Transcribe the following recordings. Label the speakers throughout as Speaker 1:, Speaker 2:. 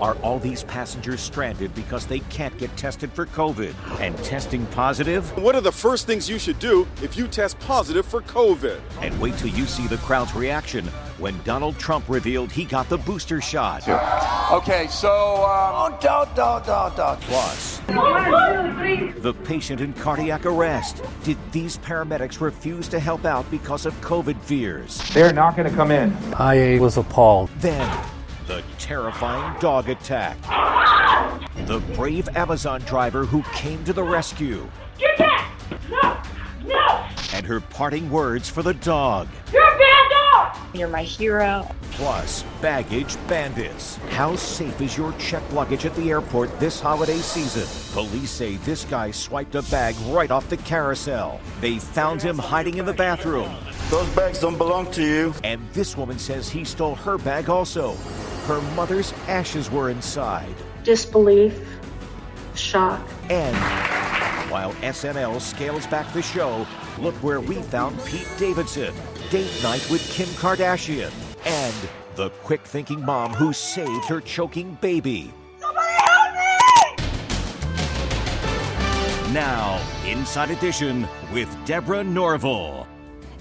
Speaker 1: Are all these passengers stranded because they can't get tested for COVID and testing positive?
Speaker 2: What are the first things you should do if you test positive for COVID?
Speaker 1: And wait till you see the crowd's reaction when Donald Trump revealed he got the booster shot.
Speaker 3: Okay, so um,
Speaker 1: oh, don't, don't, don't, don't. Plus, the patient in cardiac arrest. Did these paramedics refuse to help out because of COVID fears?
Speaker 3: They're not going to come in.
Speaker 4: I was appalled.
Speaker 1: Then, the terrifying dog attack. The brave Amazon driver who came to the rescue.
Speaker 5: Get back! No! No!
Speaker 1: And her parting words for the dog.
Speaker 5: You're a bad dog!
Speaker 6: You're my hero.
Speaker 1: Plus, baggage bandits. How safe is your checked luggage at the airport this holiday season? Police say this guy swiped a bag right off the carousel. They found him hiding in the bathroom.
Speaker 7: Those bags don't belong to you.
Speaker 1: And this woman says he stole her bag also. Her mother's ashes were inside.
Speaker 6: Disbelief, shock.
Speaker 1: And while SNL scales back the show, look where we found Pete Davidson. Date night with Kim Kardashian. And the quick thinking mom who saved her choking baby.
Speaker 5: Somebody help me!
Speaker 1: Now, Inside Edition with Deborah Norville.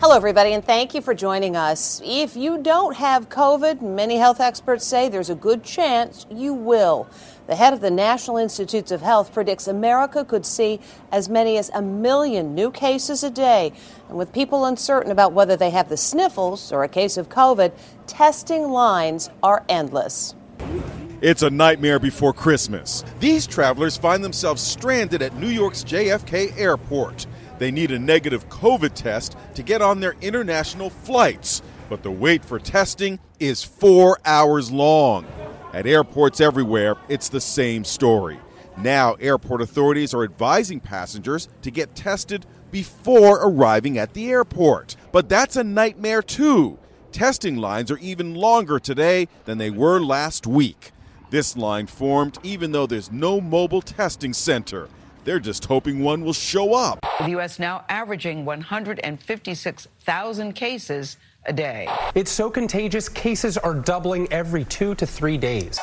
Speaker 8: Hello, everybody, and thank you for joining us. If you don't have COVID, many health experts say there's a good chance you will. The head of the National Institutes of Health predicts America could see as many as a million new cases a day. And with people uncertain about whether they have the sniffles or a case of COVID, testing lines are endless.
Speaker 2: It's a nightmare before Christmas. These travelers find themselves stranded at New York's JFK airport. They need a negative COVID test to get on their international flights, but the wait for testing is four hours long. At airports everywhere, it's the same story. Now, airport authorities are advising passengers to get tested before arriving at the airport. But that's a nightmare, too. Testing lines are even longer today than they were last week. This line formed even though there's no mobile testing center. They're just hoping one will show up.
Speaker 9: The U.S. now averaging 156,000 cases a day.
Speaker 10: It's so contagious, cases are doubling every two to three days.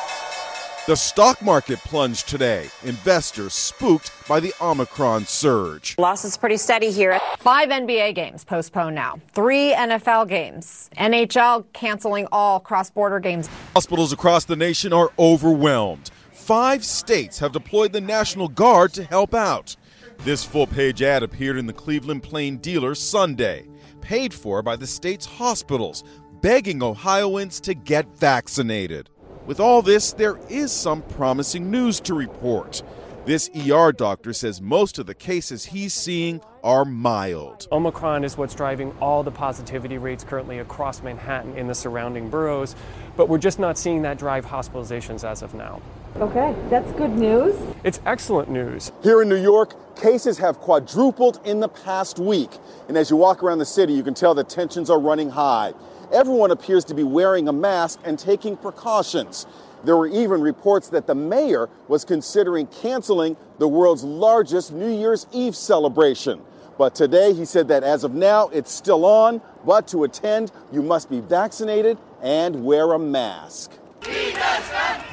Speaker 2: The stock market plunged today. Investors spooked by the Omicron surge.
Speaker 11: Losses pretty steady here. Five NBA games postponed now. Three NFL games. NHL canceling all cross border games.
Speaker 2: Hospitals across the nation are overwhelmed. Five states have deployed the National Guard to help out. This full page ad appeared in the Cleveland Plain Dealer Sunday, paid for by the state's hospitals, begging Ohioans to get vaccinated. With all this, there is some promising news to report. This ER doctor says most of the cases he's seeing are mild.
Speaker 10: Omicron is what's driving all the positivity rates currently across Manhattan in the surrounding boroughs, but we're just not seeing that drive hospitalizations as of now.
Speaker 12: Okay, that's good news.
Speaker 10: It's excellent news.
Speaker 2: Here in New York, cases have quadrupled in the past week. And as you walk around the city, you can tell that tensions are running high. Everyone appears to be wearing a mask and taking precautions. There were even reports that the mayor was considering canceling the world's largest New Year's Eve celebration. But today he said that as of now, it's still on, but to attend, you must be vaccinated and wear a mask.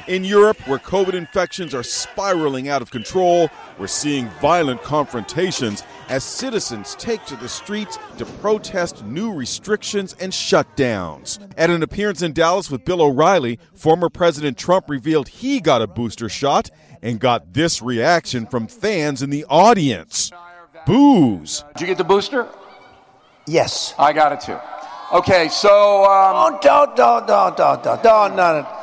Speaker 2: In Europe, where COVID infections are spiraling out of control, we're seeing violent confrontations as citizens take to the streets to protest new restrictions and shutdowns. At an appearance in Dallas with Bill O'Reilly, former President Trump revealed he got a booster shot and got this reaction from fans in the audience boos.
Speaker 3: Did you get the booster?
Speaker 13: Yes.
Speaker 14: I got it too. Okay, so. Um,
Speaker 13: oh, don't, don't, don't, don't, don't, don't, don't.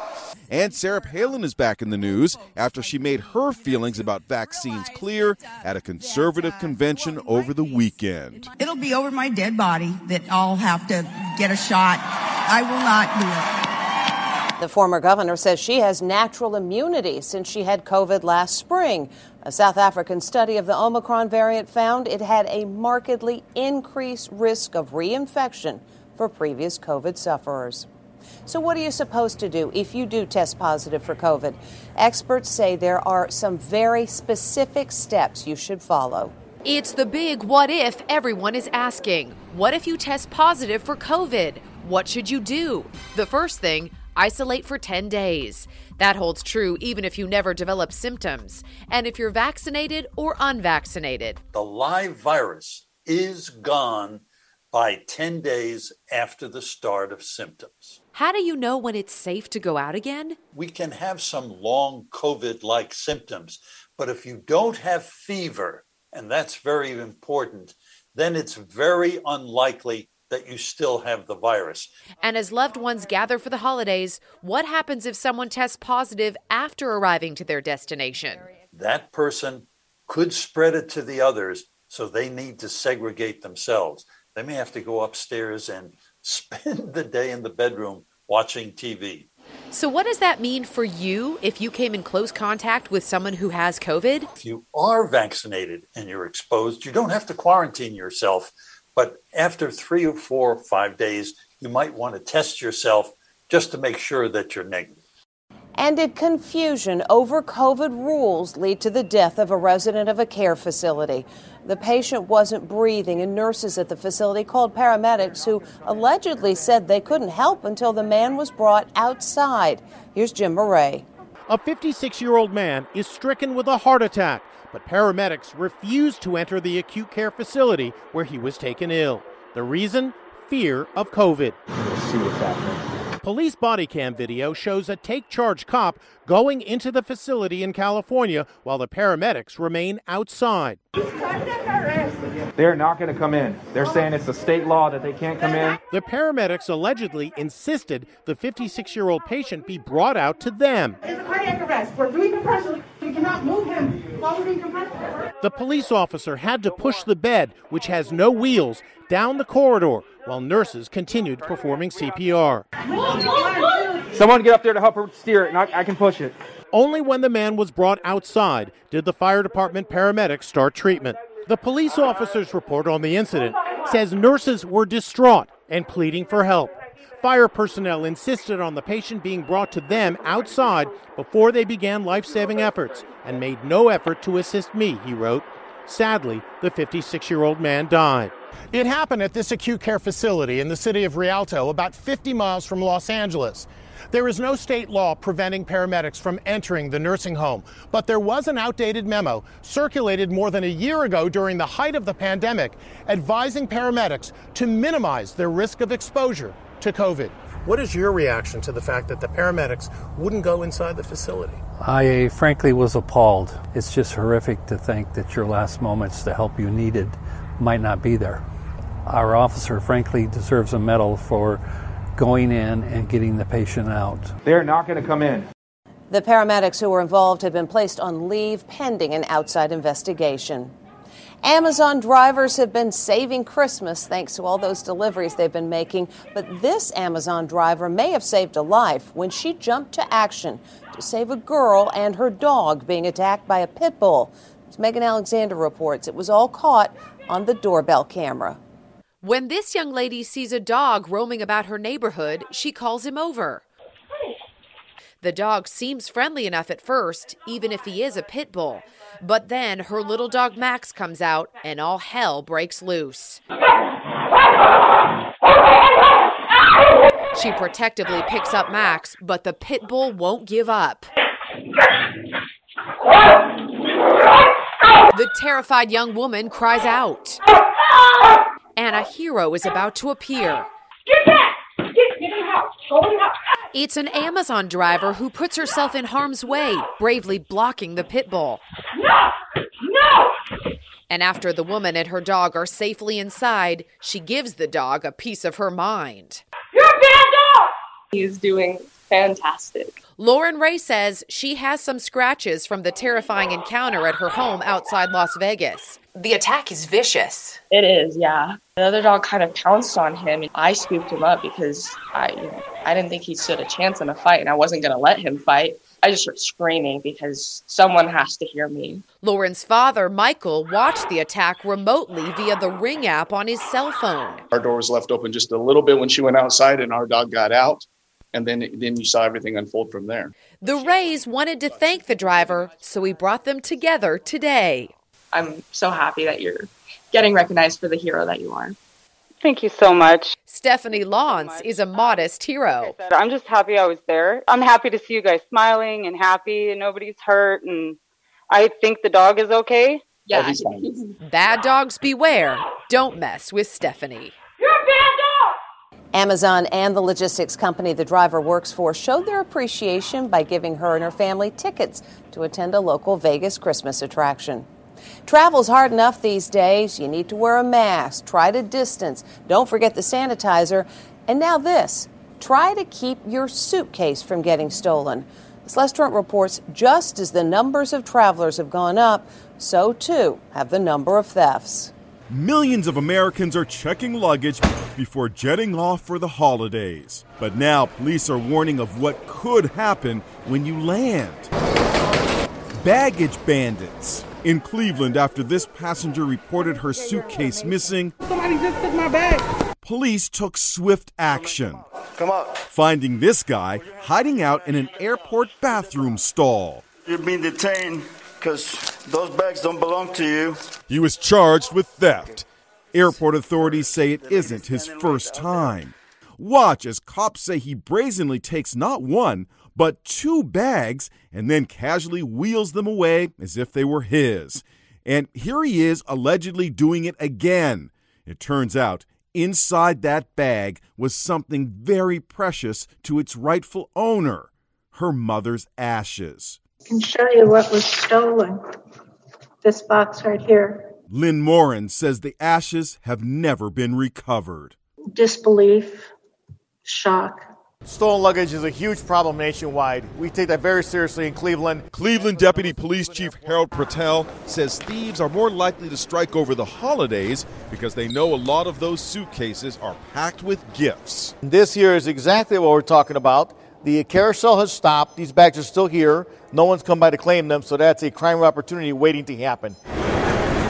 Speaker 2: And Sarah Palin is back in the news after she made her feelings about vaccines clear at a conservative convention over the weekend.
Speaker 15: It'll be over my dead body that I'll have to get a shot. I will not do it.
Speaker 8: The former governor says she has natural immunity since she had COVID last spring. A South African study of the Omicron variant found it had a markedly increased risk of reinfection for previous COVID sufferers. So, what are you supposed to do if you do test positive for COVID? Experts say there are some very specific steps you should follow.
Speaker 16: It's the big what if everyone is asking. What if you test positive for COVID? What should you do? The first thing, isolate for 10 days. That holds true even if you never develop symptoms, and if you're vaccinated or unvaccinated.
Speaker 17: The live virus is gone by 10 days after the start of symptoms.
Speaker 16: How do you know when it's safe to go out again?
Speaker 17: We can have some long COVID like symptoms, but if you don't have fever, and that's very important, then it's very unlikely that you still have the virus.
Speaker 16: And as loved ones gather for the holidays, what happens if someone tests positive after arriving to their destination?
Speaker 17: That person could spread it to the others, so they need to segregate themselves. They may have to go upstairs and spend the day in the bedroom watching TV.
Speaker 16: So, what does that mean for you if you came in close contact with someone who has COVID?
Speaker 17: If you are vaccinated and you're exposed, you don't have to quarantine yourself. But after three or four or five days, you might want to test yourself just to make sure that you're negative.
Speaker 8: And did confusion over COVID rules lead to the death of a resident of a care facility? The patient wasn't breathing, and nurses at the facility called paramedics who allegedly said they couldn't help until the man was brought outside. Here's Jim Moret.
Speaker 18: A 56 year old man is stricken with a heart attack, but paramedics refused to enter the acute care facility where he was taken ill. The reason? Fear of COVID.
Speaker 6: We'll see what's happening.
Speaker 18: Police body cam video shows a take charge cop going into the facility in California while the paramedics remain outside.
Speaker 14: They're not going to come in. They're saying it's a state law that they can't come in.
Speaker 18: The paramedics allegedly insisted the 56 year old patient be brought out to them.
Speaker 11: It's a cardiac arrest. We're doing compression. We cannot move him while we're doing compression.
Speaker 18: The police officer had to push the bed, which has no wheels, down the corridor while nurses continued performing CPR.
Speaker 14: Someone get up there to help her steer it, and I, I can push it.
Speaker 18: Only when the man was brought outside did the fire department paramedics start treatment. The police officer's report on the incident says nurses were distraught and pleading for help. Fire personnel insisted on the patient being brought to them outside before they began life saving efforts and made no effort to assist me, he wrote. Sadly, the 56 year old man died. It happened at this acute care facility in the city of Rialto, about 50 miles from Los Angeles. There is no state law preventing paramedics from entering the nursing home, but there was an outdated memo circulated more than a year ago during the height of the pandemic advising paramedics to minimize their risk of exposure to COVID. What is your reaction to the fact that the paramedics wouldn't go inside the facility?
Speaker 4: I uh, frankly was appalled. It's just horrific to think that your last moments, the help you needed, might not be there. Our officer, frankly, deserves a medal for going in and getting the patient out.
Speaker 14: They're not going to come in.
Speaker 8: The paramedics who were involved have been placed on leave pending an outside investigation. Amazon drivers have been saving Christmas thanks to all those deliveries they've been making. But this Amazon driver may have saved a life when she jumped to action to save a girl and her dog being attacked by a pit bull. As Megan Alexander reports, it was all caught on the doorbell camera.
Speaker 16: When this young lady sees a dog roaming about her neighborhood, she calls him over. The dog seems friendly enough at first, even if he is a pit bull. But then her little dog Max comes out and all hell breaks loose. She protectively picks up Max, but the pit bull won't give up. The terrified young woman cries out. And a hero is about to appear.
Speaker 11: Get back! Get, get in the house. Go in the house.
Speaker 16: It's an Amazon driver who puts herself in harm's way, bravely blocking the pit bull.
Speaker 11: No! No!
Speaker 16: And after the woman and her dog are safely inside, she gives the dog a piece of her mind.
Speaker 6: You're a bad dog! He's doing fantastic.
Speaker 16: Lauren Ray says she has some scratches from the terrifying encounter at her home outside Las Vegas.
Speaker 19: The attack is vicious.
Speaker 6: It is, yeah. The other dog kind of pounced on him. and I scooped him up because I, you know, I didn't think he stood a chance in a fight, and I wasn't going to let him fight. I just started screaming because someone has to hear me.
Speaker 16: Lauren's father, Michael, watched the attack remotely via the Ring app on his cell phone.
Speaker 3: Our door was left open just a little bit when she went outside, and our dog got out and then then you saw everything unfold from there.
Speaker 16: The Rays wanted to thank the driver, so we brought them together today.
Speaker 6: I'm so happy that you're getting recognized for the hero that you are.
Speaker 20: Thank you so much.
Speaker 16: Stephanie Lawrence is a modest hero.
Speaker 20: I'm just happy I was there. I'm happy to see you guys smiling and happy and nobody's hurt and I think the dog is okay.
Speaker 6: Yeah.
Speaker 16: Bad dogs beware. Don't mess with Stephanie.
Speaker 6: You're a bad dog!
Speaker 8: Amazon and the logistics company the driver works for showed their appreciation by giving her and her family tickets to attend a local Vegas Christmas attraction. Travel's hard enough these days. You need to wear a mask, try to distance, don't forget the sanitizer, and now this try to keep your suitcase from getting stolen. Celeste reports just as the numbers of travelers have gone up, so too have the number of thefts.
Speaker 2: Millions of Americans are checking luggage before jetting off for the holidays. But now police are warning of what could happen when you land. Baggage bandits. In Cleveland, after this passenger reported her suitcase missing,
Speaker 11: Somebody just took my bag.
Speaker 2: police took swift action,
Speaker 13: Come on.
Speaker 2: finding this guy hiding out in an airport bathroom stall.
Speaker 13: You've been detained because those bags don't belong to you.
Speaker 2: He was charged with theft. Airport authorities say it isn't his first time. Watch as cops say he brazenly takes not one, but two bags and then casually wheels them away as if they were his. And here he is allegedly doing it again. It turns out inside that bag was something very precious to its rightful owner her mother's ashes.
Speaker 21: I can show you what was stolen. This box right here.
Speaker 2: Lynn Morin says the ashes have never been recovered.
Speaker 21: Disbelief, shock.
Speaker 22: Stolen luggage is a huge problem nationwide. We take that very seriously in Cleveland.
Speaker 2: Cleveland Deputy Police Chief Harold Patel says thieves are more likely to strike over the holidays because they know a lot of those suitcases are packed with gifts.
Speaker 22: This here is exactly what we're talking about. The carousel has stopped. These bags are still here. No one's come by to claim them, so that's a crime opportunity waiting to happen.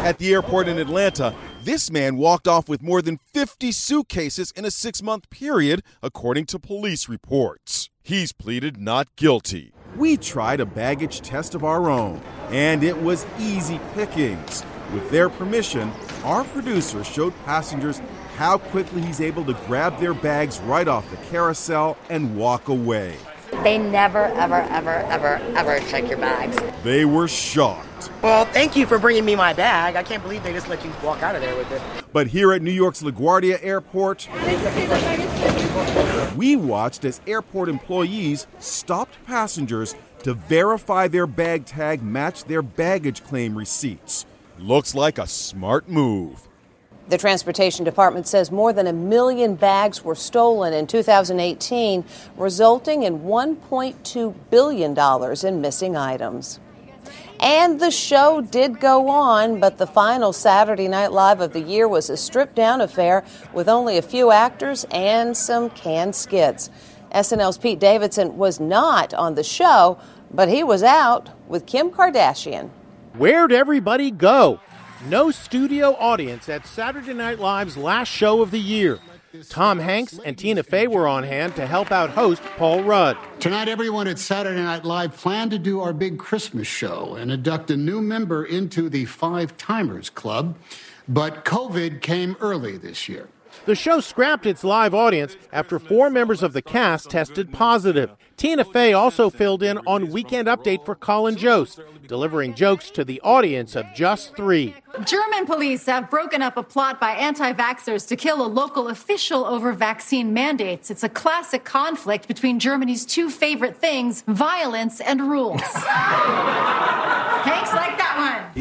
Speaker 2: At the airport in Atlanta, this man walked off with more than 50 suitcases in a six month period, according to police reports. He's pleaded not guilty. We tried a baggage test of our own, and it was easy pickings. With their permission, our producer showed passengers how quickly he's able to grab their bags right off the carousel and walk away.
Speaker 23: They never, ever, ever, ever, ever check your bags.
Speaker 2: They were shocked.
Speaker 24: Well, thank you for bringing me my bag. I can't believe they just let you walk out of there with it.
Speaker 2: But here at New York's LaGuardia Airport, we watched as airport employees stopped passengers to verify their bag tag matched their baggage claim receipts. Looks like a smart move.
Speaker 8: The Transportation Department says more than a million bags were stolen in 2018, resulting in $1.2 billion in missing items. And the show did go on, but the final Saturday Night Live of the year was a stripped down affair with only a few actors and some canned skits. SNL's Pete Davidson was not on the show, but he was out with Kim Kardashian.
Speaker 18: Where'd everybody go? No studio audience at Saturday Night Live's last show of the year. Tom Hanks and Tina Fey were on hand to help out host Paul Rudd.
Speaker 25: Tonight, everyone at Saturday Night Live plan to do our big Christmas show and induct a new member into the Five Timers Club. But COVID came early this year.
Speaker 18: The show scrapped its live audience after four members of the cast tested positive. Tina Fey also filled in on Weekend Update for Colin Jost, delivering jokes to the audience of just three.
Speaker 26: German police have broken up a plot by anti vaxxers to kill a local official over vaccine mandates. It's a classic conflict between Germany's two favorite things violence and rules. Hanks like that one.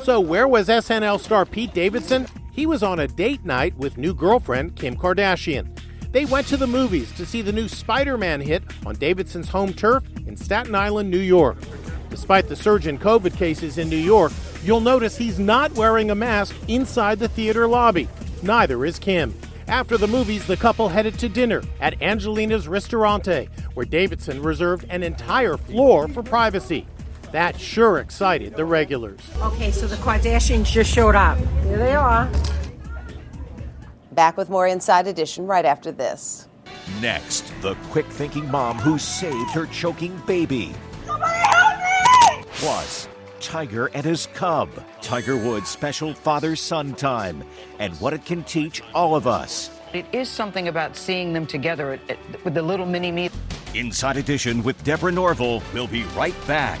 Speaker 18: So, where was SNL star Pete Davidson? He was on a date night with new girlfriend Kim Kardashian. They went to the movies to see the new Spider Man hit on Davidson's home turf in Staten Island, New York. Despite the surge in COVID cases in New York, you'll notice he's not wearing a mask inside the theater lobby. Neither is Kim. After the movies, the couple headed to dinner at Angelina's Ristorante, where Davidson reserved an entire floor for privacy. That sure excited the regulars.
Speaker 27: Okay, so the Kardashians just showed up. Here they are.
Speaker 8: Back with more Inside Edition right after this.
Speaker 28: Next, the quick thinking mom who saved her choking baby. Somebody help me! Plus, Tiger and his cub. Tiger Woods' special father son time and what it can teach all of us.
Speaker 29: It is something about seeing them together at- at- with the little mini me.
Speaker 28: Inside Edition with Deborah Norville. We'll be right back.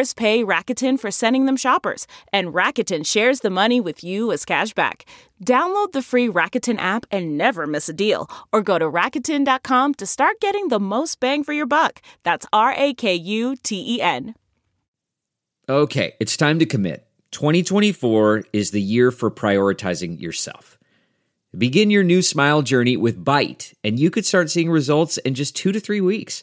Speaker 30: Stores pay Rakuten for sending them shoppers, and Rakuten shares the money with you as cashback. Download the free Rakuten app and never miss a deal, or go to Rakuten.com to start getting the most bang for your buck. That's R A K U T E N.
Speaker 31: Okay, it's time to commit. 2024 is the year for prioritizing yourself. Begin your new smile journey with Byte, and you could start seeing results in just two to three weeks.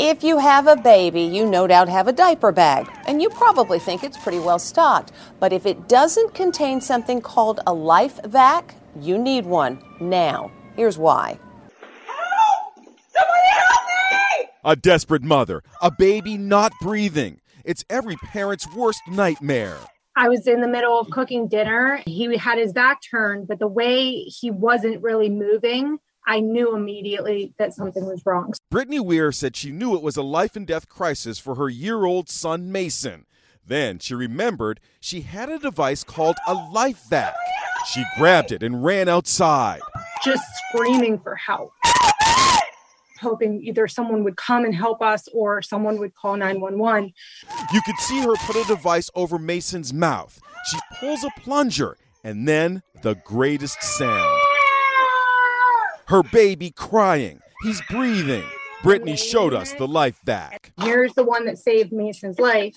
Speaker 8: If you have a baby, you no doubt have a diaper bag, and you probably think it's pretty well stocked. But if it doesn't contain something called a LifeVac, you need one now. Here's why. Help! Somebody help me!
Speaker 2: A desperate mother, a baby not breathing. It's every parent's worst nightmare.
Speaker 11: I was in the middle of cooking dinner. He had his back turned, but the way he wasn't really moving, I knew immediately that something was wrong.
Speaker 2: Brittany Weir said she knew it was a life and death crisis for her year old son, Mason. Then she remembered she had a device called a LifeVac. She grabbed it and ran outside.
Speaker 11: Just screaming for help. Hoping either someone would come and help us or someone would call 911.
Speaker 2: You could see her put a device over Mason's mouth. She pulls a plunger, and then the greatest sound. Her baby crying. He's breathing. Brittany showed us the LifeVac.
Speaker 11: Here's the one that saved Mason's life.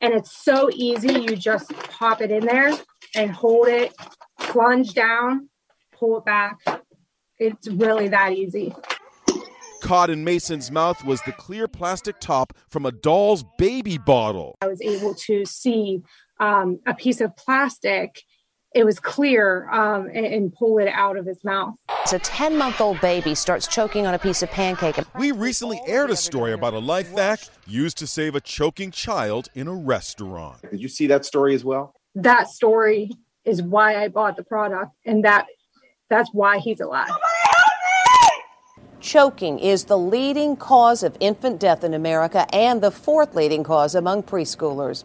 Speaker 11: And it's so easy. You just pop it in there and hold it, plunge down, pull it back. It's really that easy.
Speaker 2: Caught in Mason's mouth was the clear plastic top from a doll's baby bottle.
Speaker 11: I was able to see um, a piece of plastic. It was clear um, and, and pull it out of his mouth.
Speaker 8: As a 10 month old baby starts choking on a piece of pancake.
Speaker 2: We recently aired a story about a LifeVac used to save a choking child in a restaurant.
Speaker 32: Did you see that story as well?
Speaker 11: That story is why I bought the product, and that that's why he's alive.
Speaker 8: Choking is the leading cause of infant death in America and the fourth leading cause among preschoolers.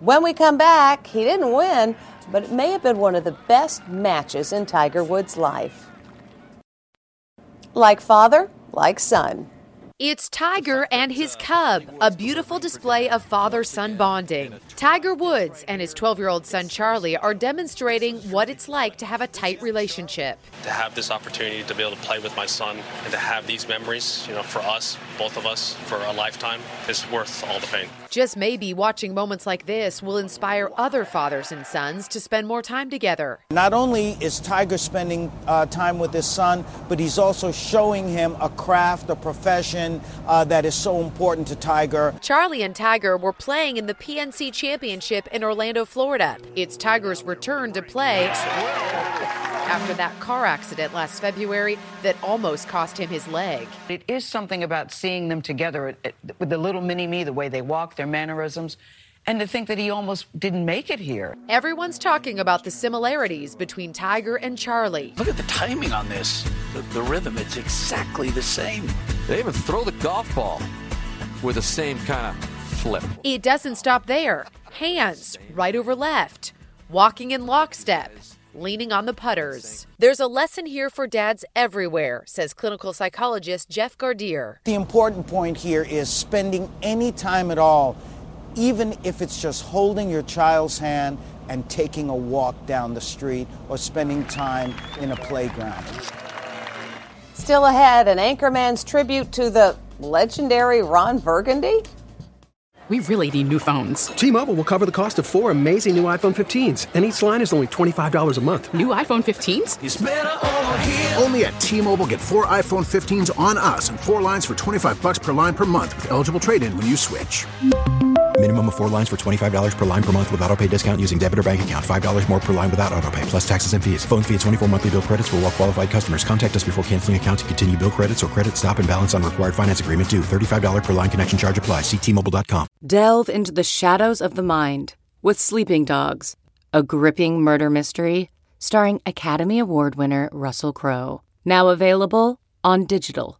Speaker 8: When we come back, he didn't win, but it may have been one of the best matches in Tiger Woods' life. Like father, like son.
Speaker 16: It's Tiger and his cub, a beautiful display of father son bonding. Tiger Woods and his 12 year old son Charlie are demonstrating what it's like to have a tight relationship.
Speaker 33: To have this opportunity to be able to play with my son and to have these memories, you know, for us, both of us, for a lifetime, is worth all the pain.
Speaker 16: Just maybe watching moments like this will inspire other fathers and sons to spend more time together.
Speaker 34: Not only is Tiger spending uh, time with his son, but he's also showing him a craft, a profession,
Speaker 35: connection uh, that is so important to Tiger.
Speaker 16: Charlie and Tiger were playing in the PNC Championship in Orlando, Florida. It's Tiger's return to play after that car accident last February that almost cost him his leg.
Speaker 29: It is something about seeing them together with the little mini me, the way they walk, their mannerisms. And to think that he almost didn't make it here.
Speaker 16: Everyone's talking about the similarities between Tiger and Charlie.
Speaker 32: Look at the timing on this. The, the rhythm, it's exactly the same.
Speaker 36: They even throw the golf ball with the same kind of flip.
Speaker 16: It doesn't stop there. Hands right over left, walking in lockstep, leaning on the putters. There's a lesson here for dads everywhere, says clinical psychologist Jeff Gardere.
Speaker 35: The important point here is spending any time at all, even if it's just holding your child's hand and taking a walk down the street or spending time in a playground.
Speaker 8: Still ahead, an Anchorman's tribute to the legendary Ron Burgundy.
Speaker 37: We really need new phones.
Speaker 38: T-Mobile will cover the cost of four amazing new iPhone 15s, and each line is only $25 a month.
Speaker 37: New iPhone 15s?
Speaker 39: Only at T-Mobile get four iPhone 15s on us and four lines for 25 bucks per line per month with eligible trade-in when you switch.
Speaker 7: Minimum of four lines for $25 per line per month with auto pay discount using debit or bank account. $5 more per line without auto pay, plus taxes and fees. Phone fee at 24 monthly bill credits for all well qualified customers. Contact us before canceling account to continue bill credits or credit stop and balance on required finance agreement due. $35 per line connection charge apply. Ctmobile.com.
Speaker 34: Delve into the shadows of the mind with Sleeping Dogs, a gripping murder mystery starring Academy Award winner Russell Crowe. Now available on digital.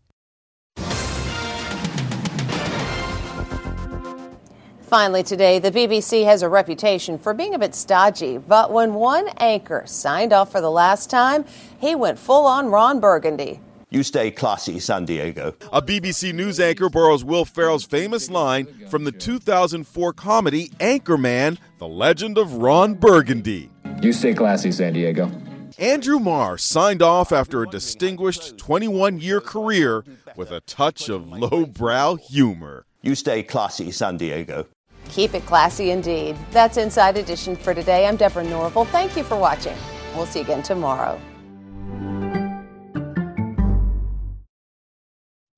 Speaker 8: Finally, today, the BBC has a reputation for being a bit stodgy, but when one anchor signed off for the last time, he went full on Ron Burgundy.
Speaker 40: You stay classy, San Diego.
Speaker 2: A BBC News anchor borrows Will Ferrell's famous line from the 2004 comedy Anchorman, The Legend of Ron Burgundy.
Speaker 41: You stay classy, San Diego.
Speaker 2: Andrew Marr signed off after a distinguished 21 year career with a touch of lowbrow humor.
Speaker 40: You stay classy, San Diego.
Speaker 8: Keep it classy indeed. That's Inside Edition for today. I'm Deborah Norville. Thank you for watching. We'll see you again tomorrow.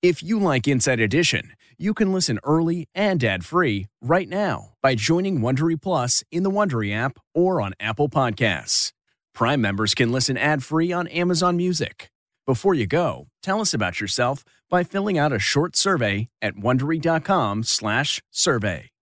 Speaker 42: If you like Inside Edition, you can listen early and ad-free right now by joining Wondery Plus in the Wondery app or on Apple Podcasts. Prime members can listen ad-free on Amazon Music. Before you go, tell us about yourself by filling out a short survey at wondery.com/survey.